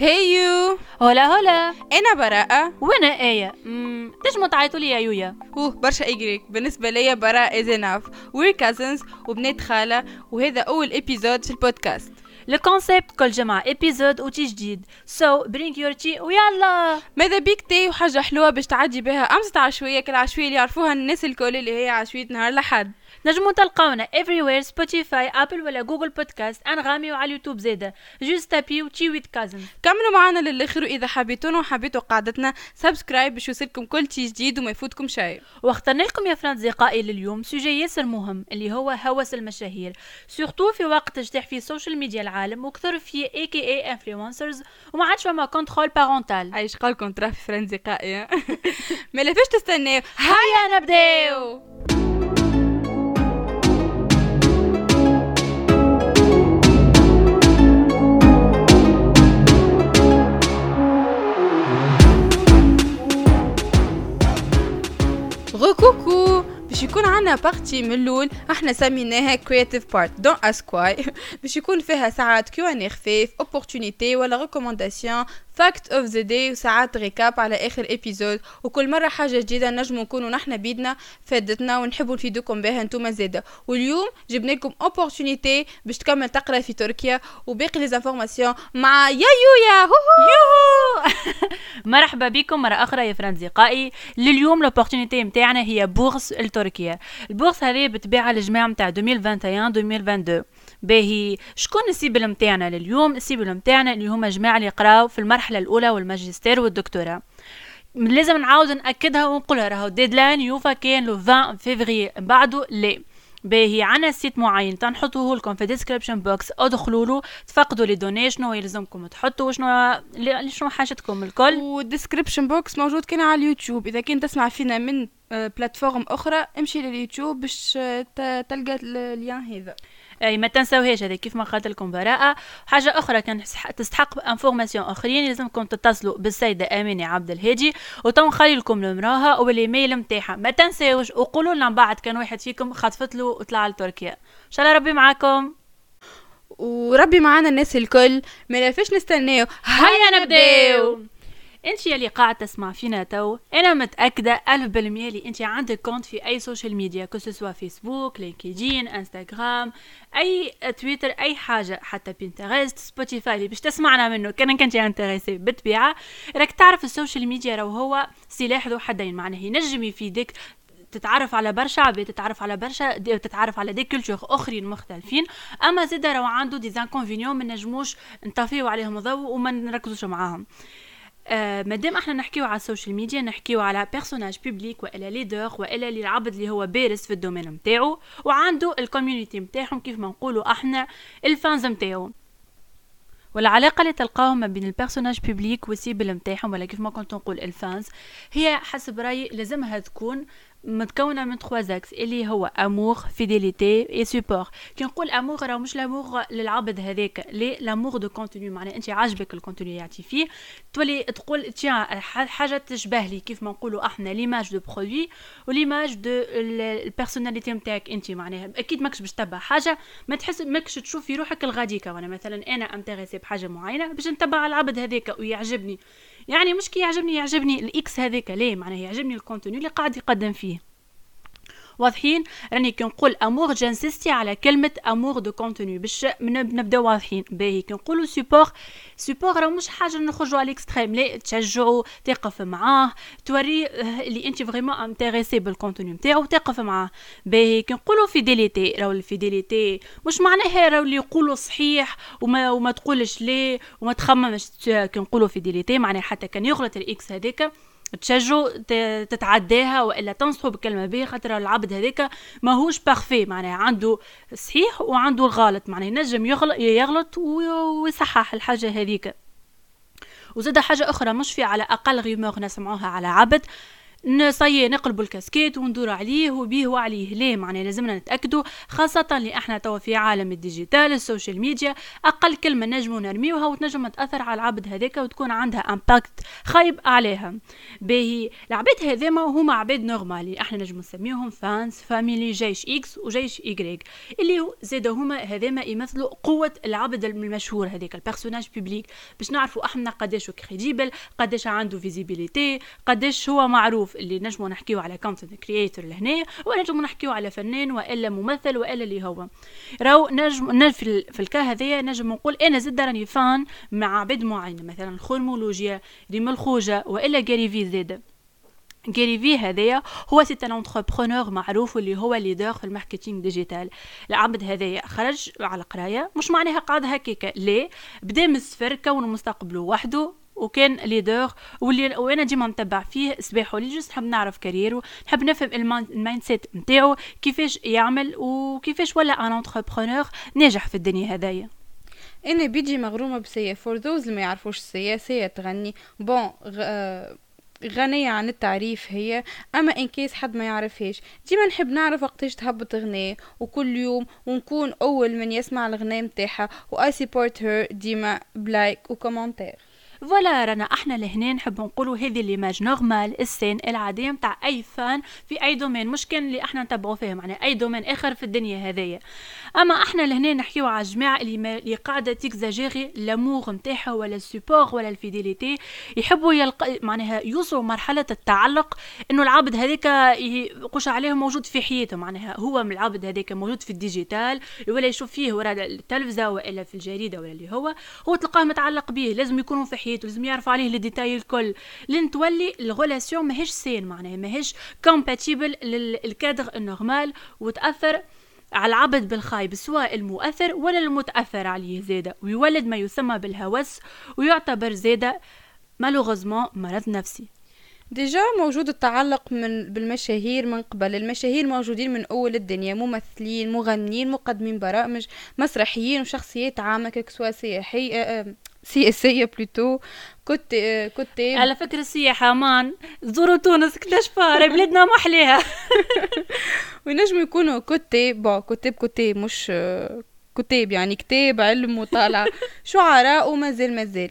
هيو هلا هلا أنا براءة وأنا آية مم، تنجموا تعيطوا لي يا يويا اوه برشا y grec بالنسبة ليا براء is enough. We're cousins وبنات خالة وهذا أول épisode في ال podcast. ال concept كل جمعة épisode و tea جديد. So bring your tea ويلا. ماذا بيك tea؟ وحاجة حلوة باش تعدي بها. أمس عشوية كالعشوية اللي يعرفوها الناس الكل اللي هي عشوية نهار الأحد. نجموا تلقاونا everywhere Spotify Apple ولا Google Podcast Anghami وعلى اليوتيوب زاده جوست تابي وتي ويت كازن. كملوا معنا للآخر وإذا حبيتونا وحبيتوا قعدتنا سبسكرايب باش يوصلكم كل شي جديد وما يفوتكم شيء. واخترنا لكم يا فرانت زقائي لليوم سوجي ياسر مهم اللي هو هوس المشاهير. سورتو في وقت اجتاح فيه السوشيال ميديا العالم وكثر فيه اي كي اي انفلونسرز وما عادش فما كنترول بارونتال عايش قالكم تراه في فرنزي قائية ما لفاش تستناو. هيا نبداو! باش يكون عنا partie من الأول إحنا سميناها creative part دون اسكواي باش يكون فيها ساعات Q&A خفيف opportunité ولا recommandation fact of the day وساعات récap على آخر épisode وكل مرة حاجة جديدة نجمو نكونوا نحنا بيدنا فادتنا ونحبوا نفيدوكم بها انتوما زاده واليوم جبنا لكم opportunité باش تكمل تقرأ في تركيا. وباقي les informations مع يا يويا هو يوهو مرحبا بكم مرة أخرى يا فرنزقائي لليوم l'opportunité متاعنا هي bourse لتركيا. ال bourse هذه بتباع الجماعة متاع 2021-2022 باهي. شكون ال cible متاعنا لليوم؟ ال cible متاعنا اللي هما جماعة اللي يقراو في المرحلة الأولى والماجستير والدكتوراه. لازم نعاود نأكدها ونقولها راهو deadline يوفا كان le 20 فيفري بعده لا. باهي عنا site معين تنحطوه لكم في description box ادخلوا له تفقدوا les données شنو يلزمكم تحطوا شنو شنو حاجتكم الكل. وال description box موجود كان على اليوتيوب. إذا كنت تسمع فينا من آه، plateforme أخرى امشي لليوتيوب باش آه، تلقى ال lien هذا. أي ما تنساوهاش هذا كيف ما قالت لكم براءة. حاجة أخرى كان تستحق informations آخرين لازمكم تتصلوا بالسيدة آمينة عبد الهادي. وتو نخلي لكم نمراها والايميل نتاعها ما تنساوش وقولوا لنا بعد كان واحد فيكم خطفت له وطلع لتركيا. إن شاء الله ربي معاكم. وربي معانا الناس الكل. ما نستناو. هيا نبداو. انت يلي قاعد تسمع فينا تو. أنا متأكدة ألف بالمية اللي انت عندك compte في أي social media que ce soit Facebook LinkedIn Instagram أي تويتر أي حاجة حتى Pinterest Spotify اللي باش تسمعنا منه كان كنت intéressé بالطبيعة. راك تعرف ال social media راهو هو سلاح ذو حدين معناه ينجم يفيدك تتعرف على برشا عباد تتعرف على برشا تتعرف على des cultures أخرين مختلفين. أما زيد راهو عنده des inconvénients ما نجموش نطفيو عليهم الضوء وما نركزوش معاهم. آه مادام إحنا نحكيو على ال social media نحكيو على personnage public وإلا leader وإلا العبد اللي هو بارز في ال domaine نتاعو وعنده ال community نتاعهم كيف ما نقولوا إحنا ال fans نتاعو والعلاقة اللي تلقاهم ما بين ال personnage public وال cible نتاعهم ولا كيف ما كنت نقول ال fans هي حسب رأيي لازمها تكون متكونة من trois axes اللي هو amour fidélité et support كي نقول amour راه مش l'amour للعبد هذاك لي l'amour du contenu معناها أنت عاجبك ال contenu يعطي فيه. تولي تقول tiens حاجة تشبه لي كيف ما نقولوا إحنا l'image du produit و l'image de ال personnalité نتاعك أنت. معناها أكيد ماكش باش تتبع حاجة ما تحس ماكش تشوف في روحك الغاديكا وأنا مثلا أنا intéressé بحاجة معينة باش نتبع العبد هذاك ويعجبني. يعني مش كي يعجبني يعجبني ال X هذاك ليه؟ معناها يعجبني ال contenu اللي قاعد يقدم فيه. واضحين. راني كي نقول amour j'insiste على كلمة amour du contenu باش نبداو واضحين. باهي كي نقولوا support support راه مش حاجة نخرجوا على ال extrême لا تشجعوا تقف معاه. توري آه، اللي أنت vraiment intéressé بال contenu نتاعو تقف معاه. باهي كي نقولوا fidélité راهو ال fidélité مش معناها راهو اللي يقولوا صحيح وما وما تقولش ليه وما تخممش. كي نقولوا fidélité معناها حتى كان يغلط ال X هذاك. تشجعوا تتعداها وإلا تنصحوا بكلمة به خاطر العبد هذاك ماهوش parfait معناها عنده صحيح وعنده الغلط معناها ينجم يغلط, يغلط وي- ويصحح الحاجة هذيك. وزاد حاجة أخرى مش في على أقل rumeur نسمعوها على عبد نصي نقلبوا الكاسكيت وندور عليه وبيه وعليه. ليه؟ معناه لازمنا نتأكدوا خاصة اللي إحنا توا في عالم ال digital ال social media أقل كلمة نجموا نرميوها وتنجم تأثر على العبد هذاك وتكون عندها impact خايب عليها. باهي العباد هذوما هما عباد normal إحنا نجموا نسميهم fans family جيش X وجيش Y اللي زاد هما هذوما يمثلوا قوة العبد المشهور هذاك ال personnage public باش نعرفوا إحنا قداش crédible قداش عنده visibilité قداش هو معروف. اللي نجموا نحكيو على content creator لهنا ونجموا نحكيو على فنان وإلا ممثل وإلا اللي هو. راو نجم في, في ال cas هذايا نجم نقول أنا زد راني fan مع عباد معين مثلا خرمولوجيا ريم الخوجة وإلا جاريفي زاد جيريفي هذايا هو c'est un entrepreneur معروف اللي هو leader في ال marketing digital. العبد هذايا خرج على قراية مش معناها قاعد هكاك لا. بدأ من الصفر كون مستقبله وحده. وكان leader واللي وأنا ديما نتبع فيه صباح ولي juste نحب نعرف carrière و نحب نفهم ال mindset نتاعو كيفاش يعمل وكيفاش ولا un entrepreneur ناجح في الدنيا هذايا. أنا بيجي مغرومة ب Sia for those اللي ما يعرفوش السيا سيا تغني. bon غنية عن التعريف هي أما in case حد ما يعرفهاش. ديما نحب نعرف وقتاش تهبط غناء وكل يوم ونكون أول من يسمع الغناء متاعها و I support her ديما ب like و commentaire. voilà رانا إحنا لهنا نحب نقولوا هذه l'image normale ال saine العادية نتاع أي fan في أي domaine مش كان اللي إحنا نتبعوا فيه معناها أي domaine آخر في الدنيا هذيا أما إحنا لهنا نحكيو على الجماعه اللي, اللي قاعدة ت exagérer l'amour نتاعها ولا ال support ولا ال fidélité يحبوا يلق... معناها يوصلوا مرحلة التعلق إنه العبد هذاك يقوش عليه موجود في حياته معناها هو من العبد هذاك موجود في ال digital ولا يشوف فيه ورا التلفزة وإلا في الجريدة ولا اللي هو هو تلقاه متعلق به لازم يكونوا في حياته. لازم يعرف عليه الديتاي الكل. لين تولي ال relation ماهيش saine معناها ماهيش compatible لل cadre ال normal وتأثر على العبد بالخايب سواء المؤثر ولا المتأثر عليه زادة. ويولد ما يسمى بالهوس ويعتبر زادة malheureusement مرض نفسي. déjà موجود التعلق من بالمشاهير من قبل. المشاهير موجودين من أول الدنيا ممثلين مغنيين مقدمين برامج مسرحيين وشخصيات عامة كسوا سياحية سياسية plutôt كنت كنت على فكرة السياحة man. زوروا تونس اكتشفها بلادنا ما أحلاها وينجموا يكونوا كتاب bon كتاب كتاب مش كتاب يعني كتاب علم وطالع شعراء ومازال مازال.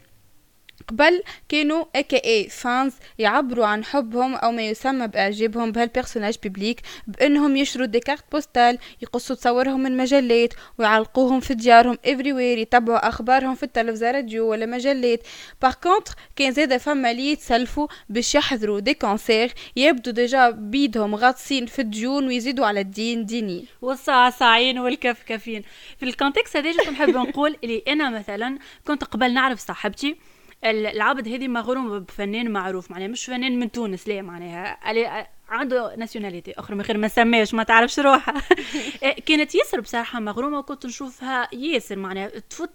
قبل كانوا هكا les fans يعبروا عن حبهم أو ما يسمى بإعجابهم بهال personnage public بإنهم يشروا des cartes postales يقصوا تصورهم من مجلات ويعلقوهم في ديارهم افري يتبعوا أخبارهم في التلفزة راديو ولا مجلات. par contre كان زاده فما اللي يتسلفوا باش يحضروا des concerts يبدو déjà بيدهم غاطسين في الديون ويزيدوا على الدين ديني. والصعصعين والكفكفين. في ال contexte هذا نحب نقول اللي أنا مثلا كنت قبل نعرف صاحبتي العبد هذه مغروم بفنان معروف معناها مش فنان من تونس لا معناها عنده nationalité أخرى من غير ما سماش ما تعرفش روحها. إيه، كانت ياسر بصراحة مغرومة وكنت نشوفها ياسر معناها تفوت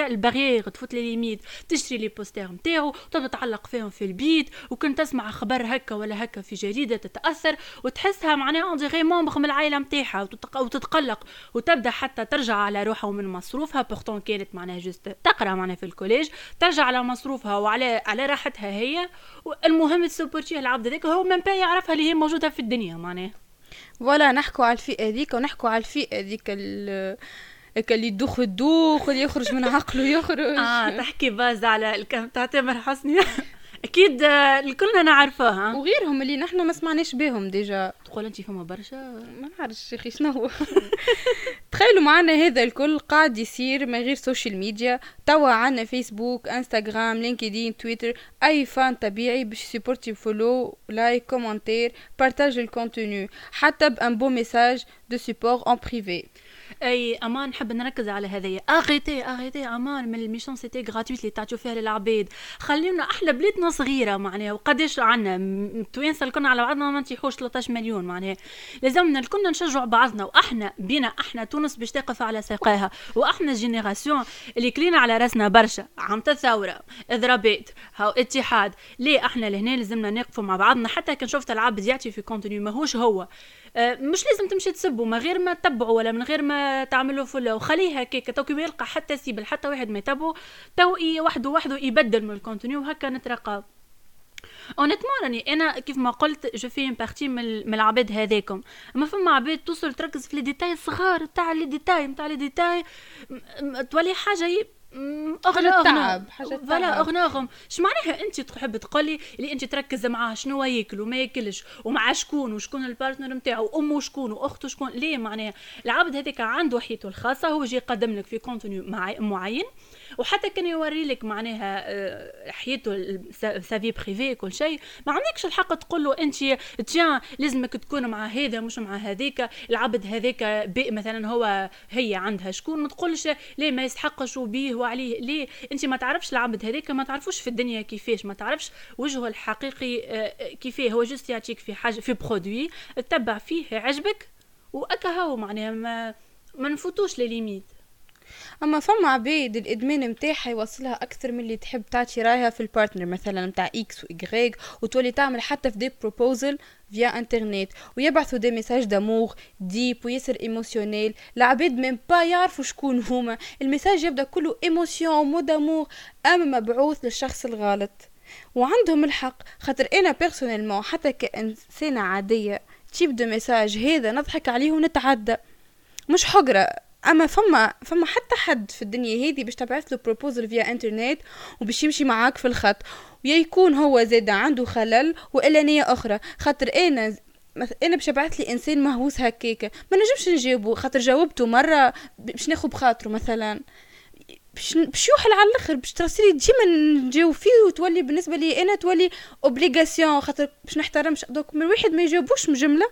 ال barrière تفوت les limites تشتري les posters نتاعو وتبدا تعلق فيهم في البيت وكنت تسمع خبر هكا ولا هكا في جريدة تتأثر وتحسها معناها un degré من العائلة نتاعها وتتقلق وتبدأ حتى ترجع على روحها ومن مصروفها. pourtant كانت معناها juste تقرأ معناها في ال collège ترجع على مصروفها وعلى على راحتها هي. المهم ت supporter يه العبد هذاك هو من يعرفها اللي هي موجودة في الدنيا معناها. ولا نحكوا على الفئة ذيك ونحكوا على الفئة ذيك اللي يدوخ الدوخ واللي يخرج من عقله يخرج آه تحكي باز على الكلام تاع تامر حسني. أكيد الكلنا نعرفوها وغيرهم اللي نحن ما سمعناش بهم déjà. تقول انت فما برشا؟ ما نعرفش يا أخي شنو تخيلوا معنا هذا الكل قاعد يصير من غير social media توا عنا فيسبوك انستغرام لينكدين تويتر أي fan طبيعي باش سيبورتي فولو لايك كومنتير بارتاج الكونتوني حتى ب un beau message de support en privé أي أمان نحب نركز على هذايا أغيتي أغيتي أمان من ال méchanceté gratuite اللي تعطيو فيها للعباد خلينا إحنا بلادنا صغيرة معناها وقداش عندنا توانسه الكل على بعضنا ما نتيحوش 13 مليون معناها. لازمنا الكلنا نشجعوا بعضنا وأحنا بينا أحنا تونس باش تقف على ساقيها. وأحنا ال génération اللي كلينا على راسنا برشا عمت الثوره اضرابات هاو اتحاد. ليه أحنا لهنا لازمنا نقفوا مع بعضنا؟ حتى كان شفت العبد يعطي في contenu ماهوش هو. مش لازم تمشي تسبوا من غير ما تتبعوا ولا من غير ما تعملوا follow وخليه هكاك تو كي يلقى حتى سيبل حتى واحد ما يتبعوا تو وحده وحده يبدل من ال contenu وهكا نترقى. honnêtement راني أنا كيف ما قلت je fais partie من العباد هذاكم. اما فما عباد توصل تركز في les détails صغار تاع les détails نتاع les détails تولي حاجة حاجة voilà أغناهم. اش معناها أنت تحب تقولي اللي أنت تركز معاه شنو ياكل وما ياكلش ومع شكون وشكون ال partner نتاعو امه شكون وأخته شكون؟ ليه معناها؟ العبد هذاك عنده حياته الخاصة هو يجي يقدم لك في contenu معين. وحتى كان يوري لك معناها آه، حياته sa vie privée كل شيء. ما عندكش الحق تقول له أنت tiens لازمك تكون مع هذا مش مع هذيك. العبد هذاك مثلا هو هي عندها شكون ما تقولش ليه ما يستحقش وبيه وعليه ليه؟ انت ما تعرفش العبد هذاك ما تعرفوش في الدنيا كيفاش ما تعرفش وجهه الحقيقي آه، كيفاه. هو juste يعطيك في حاجة في produit تتبع فيه عجبك واكا هو معناها ما ما نفوتوش les limites أما فما عبيد الإدمان متاعها يوصلها أكثر من اللي تحب تعطي رأيها في ال partner مثلا متاع X و Y وتولي تعمل حتى في des proposals via internet ويبعثوا des messages d'amour deep وياسر émotionnels العباد même pas يعرفوا شكون هما. الميساج يبدأ كله émotions mots d'amour أما مبعوث للشخص الغلط. وعندهم الحق خاطر أنا personnellement حتى كإنسانة عادية type de message هذا نضحك عليه ونتعدى. مش حقرة أما فما فما حتى حد في الدنيا هذه باش تبعث له proposal via internet وباش يمشي معاك في الخط ويا يكون هو زاد عنده خلل والا نية أخرى. خاطر أنا أنا باش أبعث لي إنسان مهووس هكاك ما نجمش نجاوبه. خاطر جاوبته مرة باش ناخذ بخاطره مثلا. باش يوحل على الآخر باش ترسلي ديما نجاوب فيه وتولي بالنسبة لي أنا تولي obligation خاطر باش نحترمش. donc من واحد ما يجاوبوش مجمله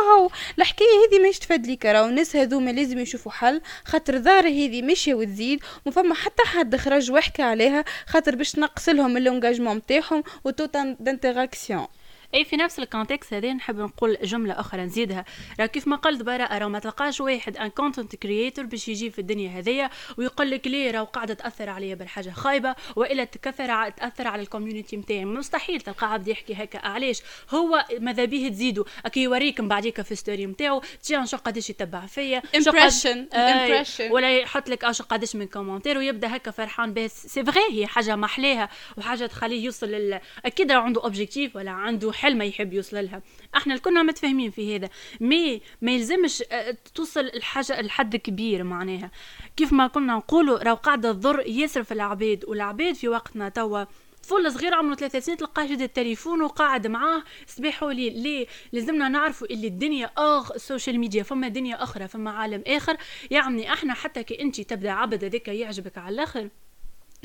هكا الحكاية هذه ماهيش تفاد لي راهو. الناس هذوما لازم يشوفوا حل خاطر ظاهره هذه ماشية وتزيد وما فما حتى حد خرج وحكى عليها خاطر باش تنقص لهم ل engagement نتاعهم و tout ça d'interaction أي في نفس ال contexte هذا نحب نقول جملة أخرى نزيدها. راه كيف ما قلت برا راه ما تلقاش واحد un content creator باش يجي في الدنيا هذيا ويقول لك ليه راه قاعدة تأثر عليا بالحاجة خايبة وإلا تكثر تأثر على ال community نتاعي مستحيل تلقى عبد يحكي هكا. علاش؟ هو ماذا به تزيدوا أكي يوريك من بعديك في story نتاعو تجي شو قداش يتبع فيا impression impression ولا يحط لك اش قداش من commentaire ويبدأ هكا فرحان به. c'est vrai هي حاجة محلاها وحاجة تخليه يوصل لل... أكيد عنده objectif ولا عنده حلم يحب يوصل لها. إحنا الكلنا متفاهمين في هذا. mais ما يلزمش آه، توصل الحاجة لحد كبير معناها. كيف ما كنا نقولوا راهو قاعدة تضر ياسر في العباد والعباد في وقتنا توا. طفل صغير عمره ثلاثة سنين تلقاه جد التليفون وقاعد معاه صباح وليل. ليه؟ لازمنا نعرفوا اللي الدنيا آغ ال social media فما دنيا أخرى فما عالم آخر. يعني إحنا حتى كي انت تبدأ عبد هذاك يعجبك على الآخر.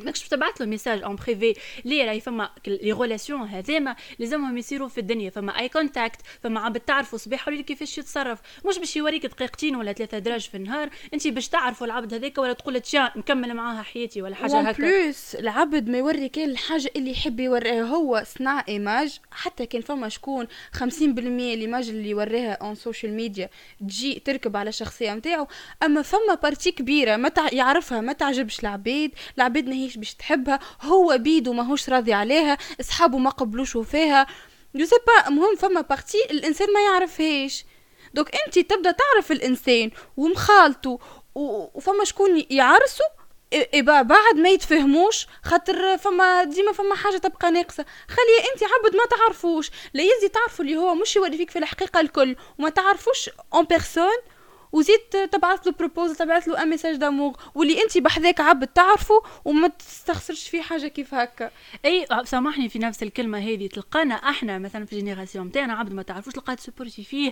ماكش تبعث له message en privé ليه؟ راهي فما les relations هذاما لازمهم يصيروا في الدنيا. فما أي contact فما عبد تعرفوا صباح وليل كيفاش يتصرف. مش باش يوريك دقيقتين ولا ثلاثة دراج في النهار. انت باش تعرفوا العبد هذاك ولا تقول تشا نكمل معاها حياتي ولا حاجة هكا. plus العبد ما يوري كان الحاجة اللي يحب يوريها. هو صنع image حتى كان فما شكون 50% ال image اللي يوريها en social media تجي تركب على الشخصية نتاعو أما فما partie كبيرة ما يعرفها ما تعجبش العباد العباد ماهيش باش تحبها هو بيدو ماهوش راضي عليها اصحابه ما قبلوش فيها je sais مهم فما partie الإنسان ما يعرفهاش. donc أنت تبدأ تعرف الإنسان ومخالطه وفما شكون يعرسوا et bah بعد ما يتفهموش خاطر فما ديما فما حاجة تبقى ناقصة. خلي أنت عبد ما تعرفوش. لا يزي تعرفوا اللي هو مش يوري فيك في الحقيقة الكل وما تعرفوش en personne وزيد تبعث له propose تبعث له un message d'amour واللي انت بحذاك عبد تعرفه وما تستخسرش فيه حاجة كيف هكا. أي سامحني في نفس الكلمة هذه. تلقانا إحنا مثلا في الجينيراسيون نتاعنا عبد ما تعرفوش تلقاه تسبورتي فيه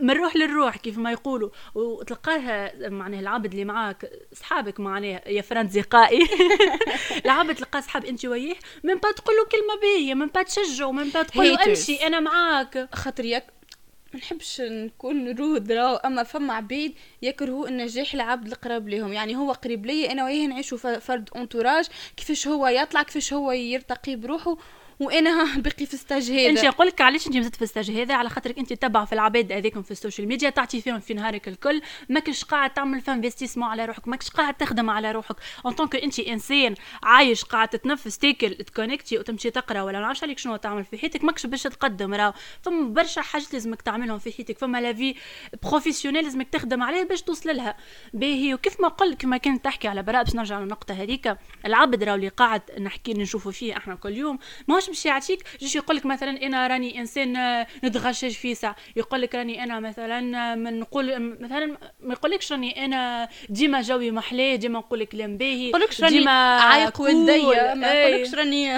من روح للروح كيف ما يقولوا. وتلقاها معناها العبد اللي معاك صحابك معناها يا فرنزقائي العبد تلقاه صحاب أنت وياه من بعد تقول له كلمة باهية من بعد تشجعه من بعد تقول له أمشي أنا معاك. خاطر ياك ما نحبش نكون رود راو أما فما عبيد يكرهوا النجاح العبد القريب لهم يعني هو قريب لي أنا وياه نعيشوا فرد انتوراج كيفاش هو يطلع كيفاش هو يرتقي بروحه وأنا باقي في stage هذا. انت نقول لك علاش انت مازلت في stage هذا؟ على خاطرك انت تتبع في العباد هذيكم في ال social media تعطي فيهم في نهارك الكل. ماكش قاعد تعمل في investissement على روحك ماكش قاعد تخدم على روحك. en tant que انت انسان عايش قاعد تتنفس تاكل تconnecti وتمشي تقرا ولا نعرفش عليك شنو تعمل في حياتك ماكش باش تقدم راه فما برشا حاجات لازمك تعملهم في حياتك. فما la vie professionnelle لازمك تخدم عليها باش توصل لها. باهي وكيف ما قلت كما كنت تحكي على براء باش نرجع للنقطة هذيك العبد راه اللي قاعد نحكي نشوفوا فيه إحنا كل يوم ماهوش باش يعطيك جيش يقول لك مثلا أنا راني إنسان آه، نتغشش في ساعة. يقول لك راني أنا مثلا من نقول مثلا ما يقولكش راني أنا ديما جوي محلاه ديما نقول كلام باهي يقولكش راني عايق والديا ما يقولكش راني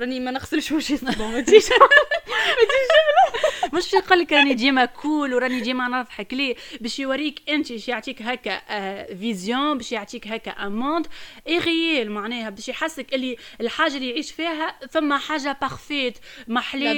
راني ما نغسلش وجهي ما تجيش مش يقول لك راني ديما كول وراني ديما نضحك ليه؟ باش يوريك انت باش يعطيك هكا آه فيزيون باش يعطيك هكا اموند irréel معناها؟ باش يحسك اللي الحاجة اللي يعيش فيها فما حاجة parfaite محلي لا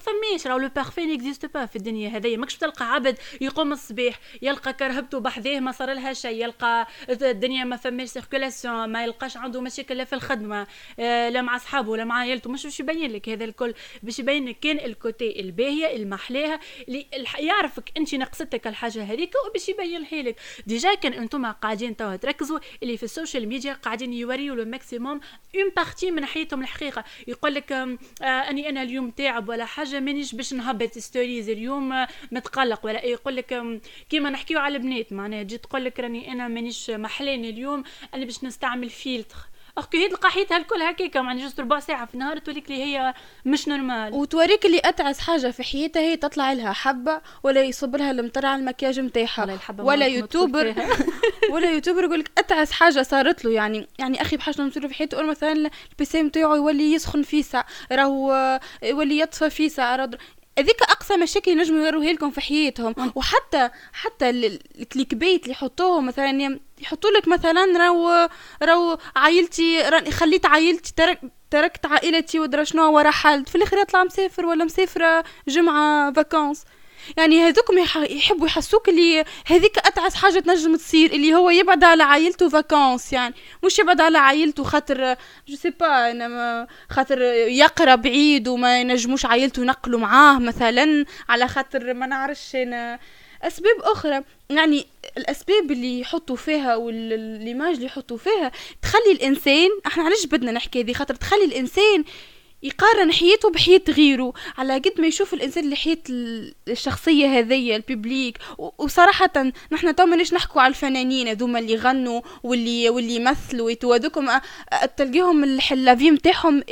فماش راهو le parfait n'existe pas في الدنيا هذيا ماكش تلقى عبد يقوم الصباح يلقى كرهبته بحذاه ما صار لها شيء يلقى الدنيا ما فماش circulation ما يلقاش عنده مشاكل لا في الخدمة آه لا مع أصحابه ولا مع عائلته مش باش يبين لك هذا الكل باش يبين لك كان ال côté الباهية المحلاها اللي يعرفك أنت نقصتك الحاجة هذيك وباش يبينها لك. déjà كان أنتم قاعدين توا تركزوا اللي في ال social media قاعدين يوريو le maximum une partie من حياتهم الحقيقة. يقول لك آه أني أنا اليوم تعب ولا حاجة مانيش باش نهبط stories اليوم آه متقلق ولا يقول لك كيما نحكيو على البنات معناها تجي تقول لك راني أنا مانيش محلاني اليوم أنا باش نستعمل فيلتر اخكي هي تلقى حياتها الكل هكاك يعني juste ربع ساعة في النهار توليك لي هي مش normal. وتوريك اللي اتعس حاجة في حياتها هي تطلع لها حبة ولا يصب لها المطر على المكياج نتاعها ولا youtuber ولا youtuber يقول لك اتعس حاجة صارت له. يعني يعني أخي بحاجة نصير في حياته مثلا ال PC نتاعو يولي يسخن فيسا راهو يولي يطفى فيسا هذيك أقصى مشاكل ينجموا يوروها لكم في حياتهم. وحتى حتى ال clickbait اللي يحطوه مثلا يحطوا لك مثلا راهو راهو عائلتي خليت عائلتي ترك تركت عائلتي ودرا شنو ورحلت في الآخر يطلع مسافر ولا مسافرة جمعة vacances يعني هذوكم يحبوا يحسوك اللي هذيك أتعس حاجة تنجم تصير اللي هو يبعد على عائلته vacances يعني. مش يبعد على عائلته خاطر je sais pas أنا خاطر يقرأ بعيد وما ينجموش عائلته ينقلوا معاه مثلا على خاطر ما نعرفش أنا. أسباب أخرى يعني الأسباب اللي يحطوا فيها وال image اللي يحطوا فيها تخلي الإنسان إحنا علاش بدنا نحكي هذه؟ خاطر تخلي الإنسان يقارن حياته بحياة غيره على قد ما يشوف الإنسان اللي حياة الشخصية هذية ال publique. وصراحة نحن تو مانيش نحكوا على الفنانين هذوما اللي غنوا واللي واللي يمثلوا. وهذوكم تلقيهم ال la vie نتاعهم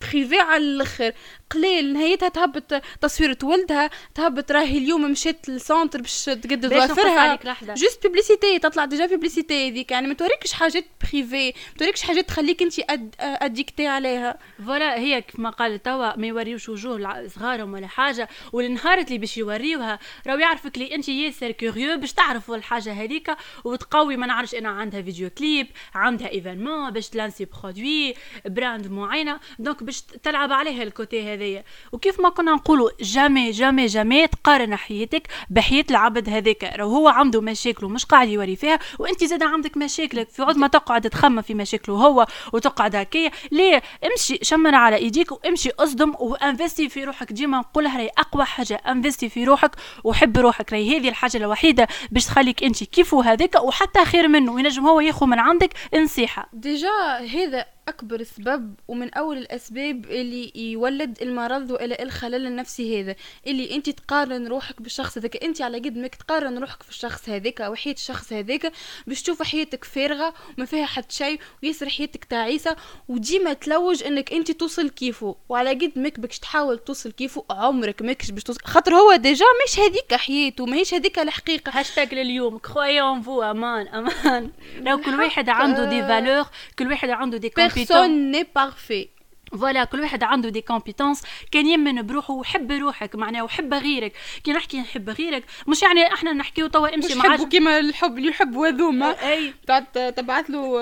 privée على الآخر. قليل نهايتها تهبط تصويرة ولدها تهبط راهي اليوم مشيت لل centre باش تقد ظوافرها juste publicité تطلع déjà publicité هذيك يعني ما توريكش حاجات privées ما توريكش حاجات تخليك انت ad... addicté عليها. voilà هي كما قال توا ما يوريوش وجوه صغارهم ولا حاجة والنهار اللي باش يوريوها راهو يعرفك لي انت ياسر curieux باش تعرفوا الحاجة هذيك وتقوي. ما نعرفش أنا عندها vidéo clip عندها événement باش ت lancer produit brand معينة. donc باش تلعب عليها ال côté هذايا وكيف ما كنا نقولوا jamais jamais jamais تقارن حياتك بحياة العبد هذاك. راهو هو عنده مشاكل ومش قاعد يوري فيها وانت زاد عندك مشاكلك. في عود ما تقعد تخمم في مشاكله هو وتقعد هكايا ليه؟ امشي شمر على ايديك وامشي اخدم و investi في روحك. ديما نقولها راهي أقوى حاجة investi في روحك وحب روحك. راهي هذه الحاجة الوحيدة باش تخليك انت كيفو هذاك وحتى خير منه وينجم هو ياخذ من عندك نصيحة. déjà هذا أكبر سبب ومن أول الأسباب اللي يولد المرض وإلى الخلل النفسي هذا اللي أنت تقارن روحك بالشخص هذاك. أنت على قد ما تقارن روحك في الشخص هذاك أو حياة الشخص هذاك باش تشوف حياتك فارغة وما فيها حد شيء وياسر حياتك تعيسة. وديما تلوج أنك أنت توصل كيفه وعلى قد ماك بكش تحاول توصل كيفه عمرك ماكش باش توصل. خاطر هو déjà مش هذيك حياته ماهيش هذيك الحقيقة. هاشتاج لليوم croyez en vous أمان أمان. لو كل واحد عنده des valeurs كل واحد عنده des personne n'est parfait voilà كل واحد عنده des compétences كان يمن بروحه وحب روحك معناها وحب غيرك. كي نحكي نحب غيرك مش يعني إحنا نحكيو توا امشي مع كيما الحب اللي يحب وذوما أي تبعث له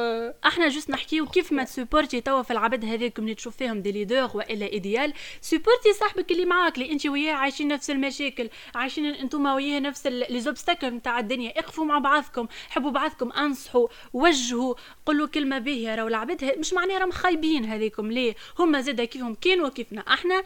إحنا juste نحكيو كيف ما ت supporter توا في العباد هذيك اللي تشوف فيهم des leaders وإلا idéal supporter صاحبك اللي معاك اللي انت وياه عايشين نفس المشاكل عايشين أنتم وياه نفس les obstacles نتاع الدنيا. اقفوا مع بعضكم حبوا بعضكم أنصحوا وجهوا قولوا كلمة باهية. راهو العباد مش معناها راهم خايبين هذيكم ليه؟ هما زاد كيفهم كانوا كيفنا إحنا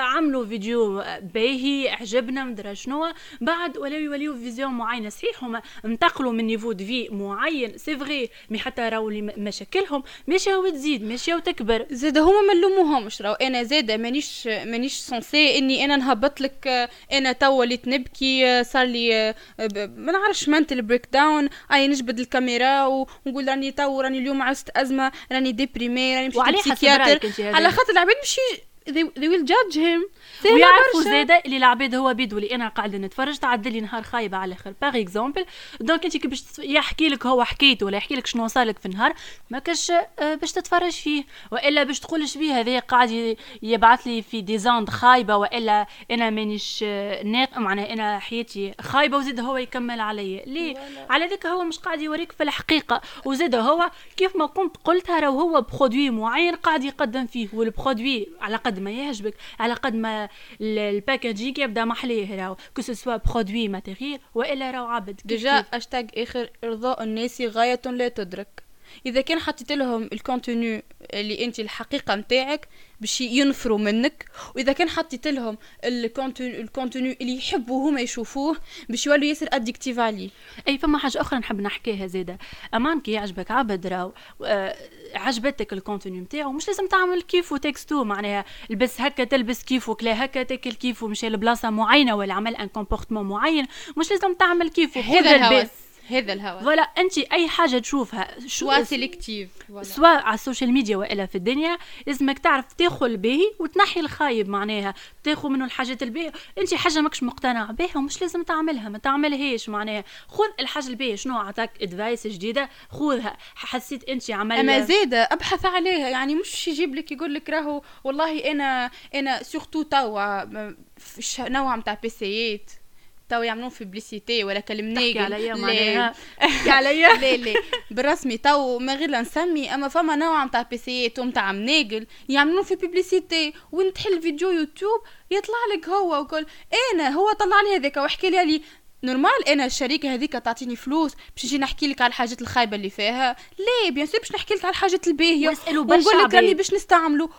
عملوا فيديو باهي عجبنا مدرا شنو. بعد ولاو يوليو visions معينة. صحيح هما انتقلوا من niveau de vie معين. c'est vrai mais حتى راهو مشاكلهم. ماشي هو تزيد ماشي وتكبر زاد هما ما نلوموهمش راهو. أنا زاد مانيش مانيش censé إني أنا نهبط لك أنا تو وليت نبكي صار لي ما نعرفش mental breakdown أي نجبد الكاميرا ونقول راني تو راني اليوم عشت أزمة راني déprimé راني مشيت خاطر على خاطر العباد مش they, they will judge him ويعرفوا زاده اللي العباد هو بيدو اللي أنا قاعدة نتفرج تعدل لي نهار خايبة على الآخر. par exemple donc أنت كي باش يحكي لك هو حكيته ولا يحكي لك شنو صار لك في النهار ما كاش آه، باش تتفرج فيه. وإلا باش تقول شبيه هذا قاعد يبعث لي في des ondes خايبة وإلا أنا مانيش آه، ناق معناها أنا حياتي خايبة وزيد هو يكمل عليا. ليه؟ على ذلك هو مش قاعد يوريك في الحقيقة. وزيد هو كيف ما كنت قلتها راهو هو produit معين قاعد يقدم فيه. وال produit على قد ما يعجبك على قد ما ال packaging يبدأ محليه راهو. que ce soit produit matériel وإلا راهو عبد. déjà hashtag آخر إرضاء الناس غاية لا تدرك. إذا كان حطيت لهم ال contenu اللي أنت الحقيقة نتاعك باش ينفروا منك وإذا كان حطيت لهم ال contenu اللي يحبوا هما يشوفوه باش يولوا ياسر addictif عليه. أي فما حاجة أخرى نحب نحكيها زادة. أمان كي يعجبك عبد راو. آه عجبتك ال contenu نتاعو مش لازم تعمل كيف وتكستو معناها لبس هكا تلبس كيف وكلا هكا تاكل كيف ومشي لبلاصة معينة ولا عمل un comportement معين. مش لازم تعمل كيف هذا الهوس. هذا الهوى voilà أنت أي حاجة تشوفها sois sélectif سواء على ال social media وإلا في الدنيا لازمك تعرف تاخذ الباهي وتنحي الخايب معناها. تاخذ منه الحاجات الباهية. أنت حاجة ماكش مقتنع بها ومش لازم تعملها ما تعملهاش معناها. خذ الحاجة الباهية شنو عطاك advice جديدة خذها. حسيت أنت عمل أما زاده أبحث عليها. يعني مش يجيب لك يقول لك راهو والله أنا أنا surtout توا نوع نتاع بيسيات تو يعملون في publicité ولا كلمني عليا معناها. عليا؟ لا لا. بالرسمي تو ما غير نسمي أما فما نوع نتاع بيسيات ونتاع مناقل يعملون في publicité وين تحل فيديو يوتيوب يطلع لك هو وكل أنا هو طلع لي هذاك وحكي لي normal أنا الشركة هذيك تعطيني فلوس باش نجي نحكي لك على الحاجات الخايبة اللي فيها. لا bien sûr باش نحكي لك على الحاجات الباهية. ونقول لك راني باش نستعمله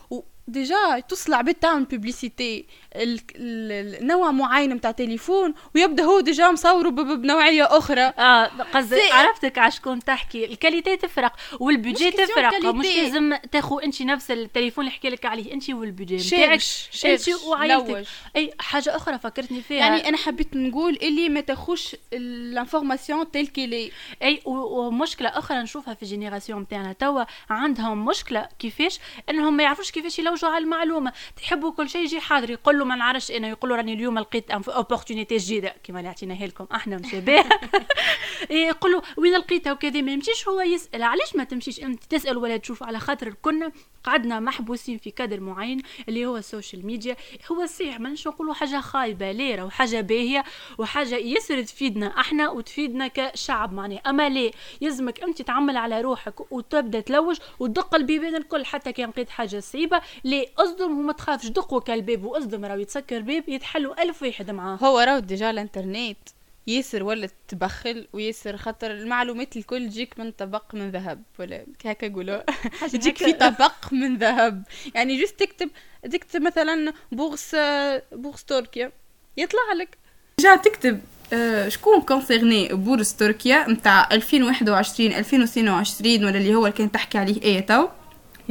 déjà توصل عباد تعمل publicité النوع معين نتاع تليفون ويبدا هو déjà مصوره بنوعية أخرى. آه قصدي عرفتك على شكون تحكي. ال qualité تفرق وال budget تفرق. مش لازم تاخو انت نفس التليفون اللي حكي لك عليه. انت وال budget نتاعك انت وعائلتك. أي حاجة أخرى فكرتني فيها. يعني أنا حبيت نقول اللي ما تاخوش ال information telle qu'elle est أي ومشكلة أخرى نشوفها في ال génération نتاعنا توا عندهم مشكلة كيفاش؟ إنهم ما يعرفوش كيفاش يلوجوا على المعلومة. تحبوا كل شيء يجي حاضر يقول له ما نعرفش أنا يقولوا راني اليوم لقيت opportunité جديدة. كما اللي عطيناها لكم أحنا مشابه يقولوا وين لقيتها وكذا ما يمشيش هو يسأل. علاش ما تمشيش؟ أنت تسأل ولا تشوف. على خاطر كنا قعدنا محبوسين في كادر معين اللي هو السوشيال ميديا هو صحيح ما نقولوا حاجة خايبة ياسر وحاجة باهية وحاجة ياسر تفيدنا أحنا وتفيدنا كشعب. معناها أما ليه؟ يلزمك أنت تعمل على روحك وتبدأ تلوج وتدق البيبان الكل حتى كان لقيت حاجة صعيبة. ليه أصدم وما تخافش دق الباب وأصدم راهو يتسكر باب يتحلوا ألف واحد معاه. هو راهو déjà الانترنت ياسر ولا تبخل وياسر خاطر المعلومات الكل تجيك من طبق من ذهب ولا هكا يقولوا. تجيك في طبق من ذهب. يعني جست تكتب تكتب مثلا بورس بورس تركيا يطلع لك. جا تكتب آه شكون كونسيرني بورس تركيا نتاع 2021 2022 ولا اللي هو اللي كان تحكي عليه إيه تو؟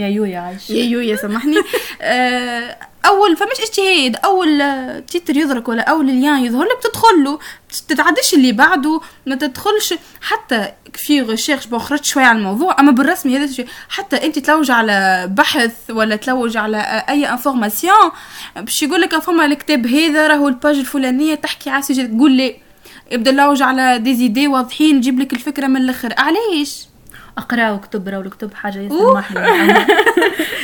يا يويا عايش. يا يويا سامحني. آه أول فمش اجتهاد أول تيتر يضرك ولا أول ليان يظهر لك تدخل له تتعديش اللي بعده ما تدخلش. حتى في ريشيرش بون خرجت شوية على الموضوع أما بالرسمي هذا الشيء حتى أنت تلوج على بحث ولا تلوج على أي انفورماسيون باش يقول لك فما الكتاب هذا راهو الباج الفلانية تحكي على سجل. تقول لي يبدا لوج على ديزيدي واضحين يجيب لك الفكرة من الأخر. علاش؟ أقرأ وكتب راه الكتب حاجة يسمح لي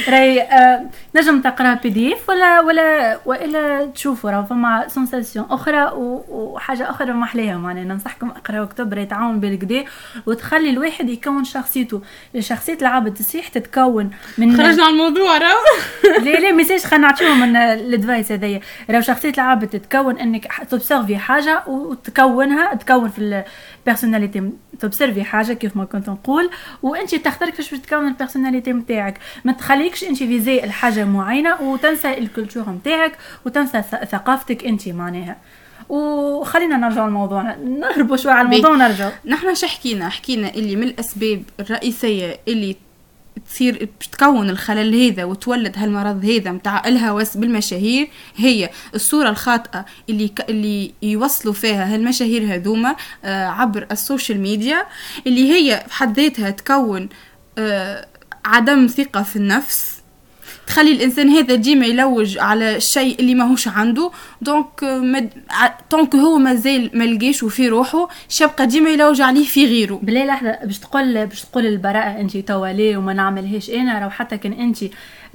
راهي آه نجم تقرأ بي دي اف ولا ولا وإلا تشوفوا راه فما سونساسيون أخرى وحاجة أخرى ما احلاها معناها. ننصحكم اقراو كتب راهي تعاون بالكدا وتخلي الواحد يكون شخصيته شخصية العبد تصيح تتكون من خرجنا على الموضوع راه لا لا ميساج خلينا نعطيهم من الادفايس هذايا. راه شخصية العبد تتكون إنك تبسيرفي حاجة وتكونها تكون في البيرسوناليتي تبسيرفي حاجة كيف ما كنت نقول. وانت تختار كيفاش باش تكون البيرسوناليتي نتاعك ما تخليكش انت فيزي الحاجة معينة وتنسى الكولتور نتاعك وتنسى ثقافتك انت معناها. وخلينا نرجع لموضوعنا نهربوا شوية على الموضوع ونرجع. نحن شو حكينا حكينا اللي من الأسباب الرئيسية اللي تصير تكون الخلل هذا وتولد هالمرض هذا متاع الهوس بالمشاهير هي الصورة الخاطئة اللي ك... اللي يوصلوا فيها هالمشاهير هذوما آه عبر السوشيال ميديا اللي هي بحد ذاتها تكون آه عدم ثقة في النفس. تخلي الإنسان هذا ديما يلوج على الشيء اللي ماهوش عنده. دونك مد... طونك هو مازال ما لقاش في روحه شبقى ديما يلوج عليه في غيره. بلا لحظة باش تقول باش تقول البراءة انت توا ليه وما نعملهاش أنا؟ راه حتى كان انت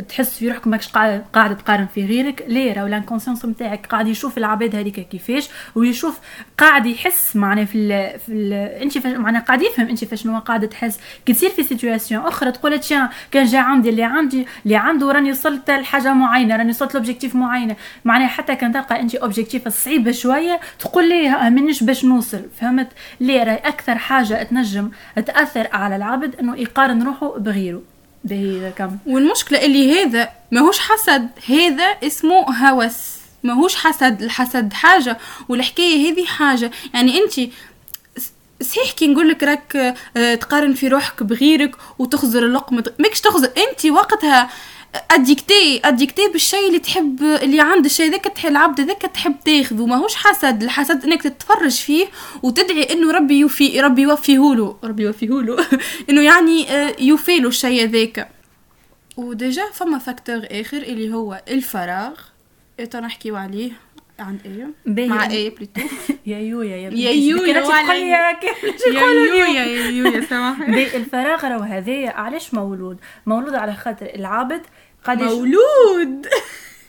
تحس في روحك ماكش قاعد تقارن في غيرك. ليه؟ راهو لانكونسيونس نتاعك قاعد يشوف العباد هذيك كيفاش ويشوف قاعد يحس معناه في ال في ال انت معناه قاعد يفهم انت فاش شنو قاعد تحس. كي تصير في سيتوياسيون أخرى تقول تشان كان جا عندي اللي عندي اللي عنده راني وصلت لحاجة معينة راني وصلت لوبجيكتيف معينه معناه حتى كان تلقى انت اوبجيكتيف صعيبه شوية تقول ليه مانيش باش نوصل. فهمت؟ ليه؟ راهي أكثر حاجة تنجم تأثر على العبد إنه يقارن روحه بغيره. باهي كم والمشكلة اللي هذا ماهوش حسد هذا اسمه هوس. ماهوش حسد الحسد حاجة والحكاية هذه حاجة. يعني أنت صحيح كي نقول لك راك آه، تقارن في روحك بغيرك وتخزر اللقمة ماكش تخزر. أنت وقتها اديكتي اديكتي بالشيء اللي تحب اللي عند الشيء ذاك تحب العبد ذاك تحب تاخذه. ماهوش حسد. الحسد إنك تتفرج فيه وتدعي إنه ربي يوفي ربي يوفيه له. ربي يوفيه له. إنه يعني آه، يوفي له الشيء ذاك. وديجا فما فاكتور آخر اللي هو الفراغ. نحكيو عليه؟ عن إيه؟ مع إيه بليتو يا يويا يا يا يويا يا يويا يا يويا سامحني الفراغ راهو هذايا علاش مولود؟ مولود على خاطر العبد قديش مولود.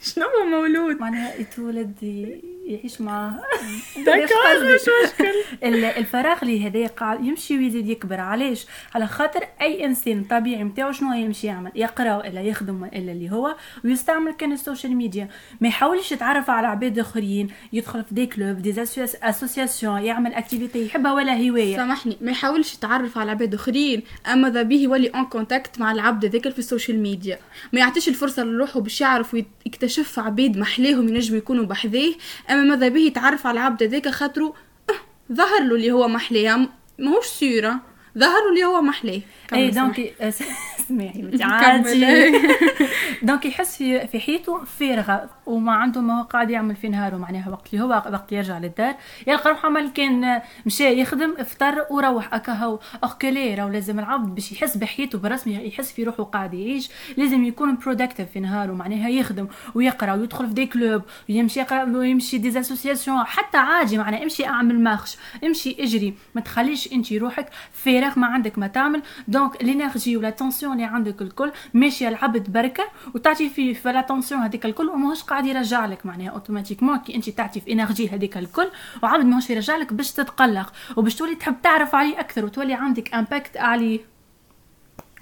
شنو هو مولود؟ معناها يتولد يعيش مع دكار مش مشكل. الفراغ اللي هذا قاعد يمشي ويزيد يكبر. علاش؟ على خاطر أي إنسان طبيعي نتاعو شنو يمشي يعمل؟ يقرأ الا يخدم الا اللي هو ويستعمل كان السوشيال ميديا. ما يحاولش يتعرف على عباد آخرين يدخل في des clubs des associations يعمل activité يحبها ولا هواية. سامحني ما يحاولش يتعرف على عباد آخرين ماذا به يولي en contact مع العبد ذاك في السوشيال ميديا. ما يعطيش الفرصة لروحه باش يعرف ويكتشف عباد محليهم ينجموا يكونوا بحذاه أما ماذا به يتعرف على العبد هذاك خاطرو أه ظهر له اللي هو محليه ماهوش سيرة. ظهروا اللي هو محلاه اي donc اسمعي عادي donc يحس في في حياته فارغة وما عنده ما هو قاعد يعمل في نهاره معناها وقت اللي هو وقت يرجع للدار. يلقى روحه عمل كان مشى يخدم افطر وروح. أكا هو أكا هو راهو لازم العبد باش يحس بحياته بالرسمي يحس في روحه قاعد يعيش. لازم يكون productif في نهاره معناها يخدم ويقرأ ويدخل في des clubs ويمشي يقرأ ويمشي des associations حتى عادي معناها امشي أعمل marche امشي اجري. ما تخليش أنت روحك فارغ ما عندك ما تعمل. donc l'énergie و l'attention اللي عندك الكل. ماشيه العبد بركة وتعطي في في l'attention هذيك الكل وماهوش قاعد يرجع لك معناها automatiquement كي أنت تعطي في énergie هذيك الكل وعبد ماهوش يرجع لك باش تتقلق وباش تولي تحب تعرف عليه أكثر وتولي عندك impact عليه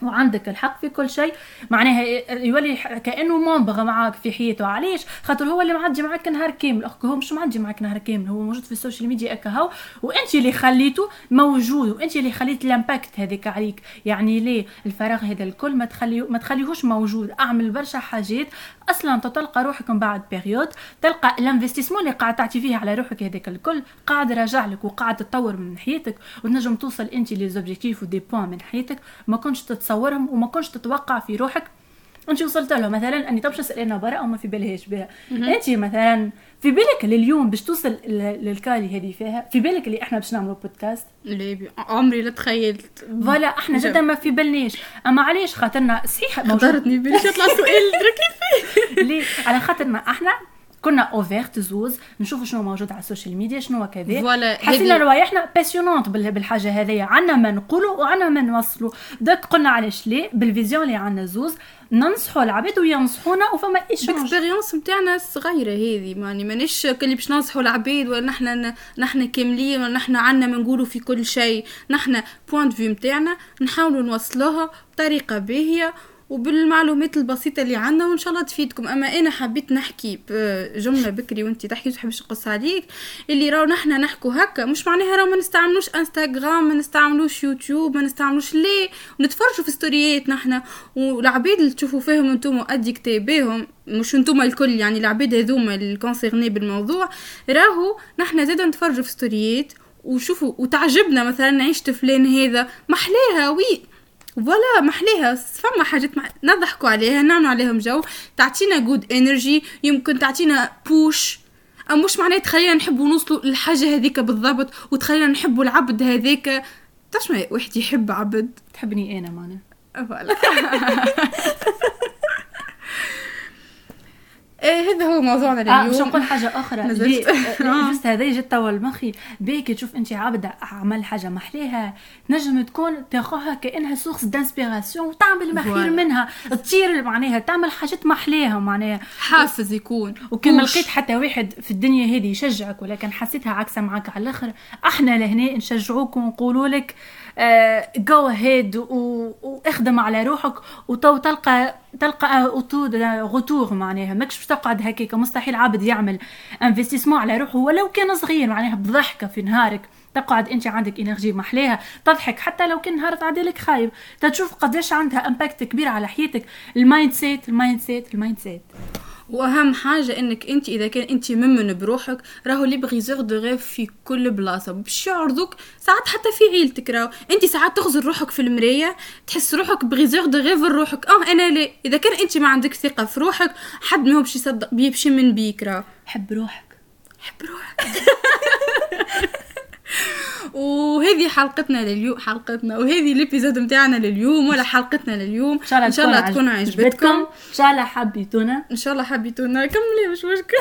وعندك الحق في كل شيء. معناها يولي كأنه منبغى معاك في حياته. علاش؟ خاطر هو اللي معدي معاك نهار كامل. أكا هو مش معدي معاك نهار كامل. هو موجود في السوشيال ميديا اكا هو. وأنت اللي خليته موجود. وأنت اللي خليت الإمباكت هذيك عليك. يعني ليه؟ الفراغ هذا الكل ما تخليه ما تخليهوش موجود. أعمل برشا حاجات. أصلا تلقى روحك من بعد بيريود تلقى الانفستيسمون اللي قاعد تعطي فيه على روحك هذاك الكل. قاعد راجع لك وقاعد تطور من حياتك. وتنجم توصل أنت لي زوبجيكتيف ودي بوان من حياتك. ما كنتش تتصورهم وما كنتش تتوقع في روحك. أنت وصلت له مثلا أني طب نسال أنا برا أو ما في بالهاش بها. أنت مثلا في بالك لليوم باش توصل للكالي هذه فيها؟ في بالك اللي إحنا باش نعملوا بودكاست لا عمري لا تخيلت. voilà إحنا جدا ما في بالناش أما علاش خاطرنا صحيح خطرتني بالي يطلع سؤال كيف ليه؟ على خاطرنا إحنا كنا ouvertes زوز نشوفوا شنو موجود على ال social media شنو كذا. حسينا روايحنا passionnantes بالحاجة هذيا. عندنا ما نقولوا وعندنا ما نوصلوا. donc قلنا علاش ليه؟ بال vision اللي عندنا زوز ننصحوا العباد وينصحونا وفما إيش ال expérience نتاعنا صغيرة هذه. ماني مانيش كلي باش ننصحوا العباد ولا نحن نحن كاملين ولا نحن عندنا ما نقولوا في كل شيء. نحن point de vue نتاعنا نحاولوا نوصلوها بطريقة باهية وبالمعلومات البسيطة اللي عندنا وإن شاء الله تفيدكم. أما أنا حبيت نحكي بجملة بكري وأنت تحكي تحبش نقص عليك اللي راو نحنا نحكوا هكا مش معناها راو ما نستعملوش انستغرام ما نستعملوش يوتيوب ما نستعملوش ليه؟ ونتفرجوا في ستوريات نحنا والعباد اللي تشوفوا فيهم أنتم addicté بيهم مش أنتم الكل يعني العباد هذوما ال concernés بالموضوع راهو نحنا زاد نتفرجوا في ستوريات وشوفوا وتعجبنا مثلا عيشة فلان هذا محلاها oui voilà محليها. فما حاجات مح... نضحكوا عليها نعمل عليهم جو. تعطينا good energy يمكن تعطينا push أو مش معناه تخلينا نحبوا نوصلوا للحاجة هذيك بالضبط وتخلينا نحبوا العبد هذيك. تعرف واحد يحب عبد. تحبني أنا معنا voilà. هو موضوعنا آه باش لليوم نقول حاجة أخرى. آه. آه، juste هذا جت توا لمخي بيك تشوف أنت عابدة عمل حاجة محليها. تنجم تكون تاخذها كأنها source d'inspiration وتعمل ما خير voilà. منها. تطير معناها تعمل حاجات محليها معناها. حافز يكون. وكان ما push. لقيت حتى واحد في الدنيا هذه يشجعك ولكن حسيتها عكسة معك على الآخر. أحنا لهنا نشجعوك ونقولوا لك go ahead وإخدم على روحك وتو تلقى تلقى retour معناها. ماكش باش تقعد هكاك مستحيل عابد يعمل investissement على روحه. ولو كان صغير معناها بضحكة في نهارك. تقعد أنت عندك energy محليها تضحك. حتى لو كان نهار تعدي لك خايب. تشوف قداش عندها impact كبير على حياتك. ال mindset ال mindset ال mindset وأهم حاجة إنك أنت إذا كان أنت ممن بروحك راهو les briseurs de rêves في كل بلاصة. باش يعرضوك ساعات حتى في عيلتك راهو. أنت ساعات تغزر روحك في المراية تحس روحك briseur de rêves روحك. أه أنا ليه؟ إذا كان أنت ما عندك ثقة في روحك حد ما هو باش يصدق بيمشي من بيك راهو. حب روحك. حب روحك. وهذه حلقتنا لليوم حلقتنا وهذه ال épisode نتاعنا لليوم ولا حلقتنا لليوم. إن شاء الله إن شاء الله تكون عجبتكم. إن شاء الله حبيتونا. إن شاء الله حبيتونا. كملي مش مشكل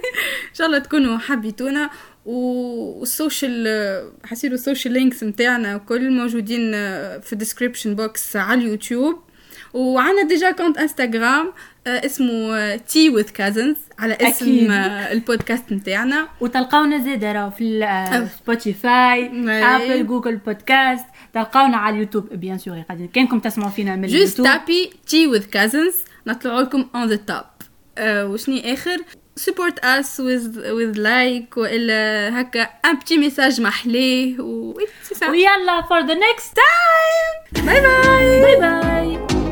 إن شاء الله تكونوا حبيتونا. وال social حسيلو ال social links نتاعنا كل موجودين في ال description box على اليوتيوب. وعنا déjà compte انستغرام اسمه Tea with Cousins على اسم أكيد. آه، البودكاست نتاعنا وتلقاونا زيادة راه في آه،. سبوتيفاي. Apple Google Podcast تلقاونا على اليوتيوب bien sûr كانكم تسمعوا فينا من juste اليوتيوب؟ tapez Tea with Cousins نطلعوا لكم on the top وشني آخر؟ Support us with with like وإلا هكا un petit message محليه و voilà for the next time. bye bye bye bye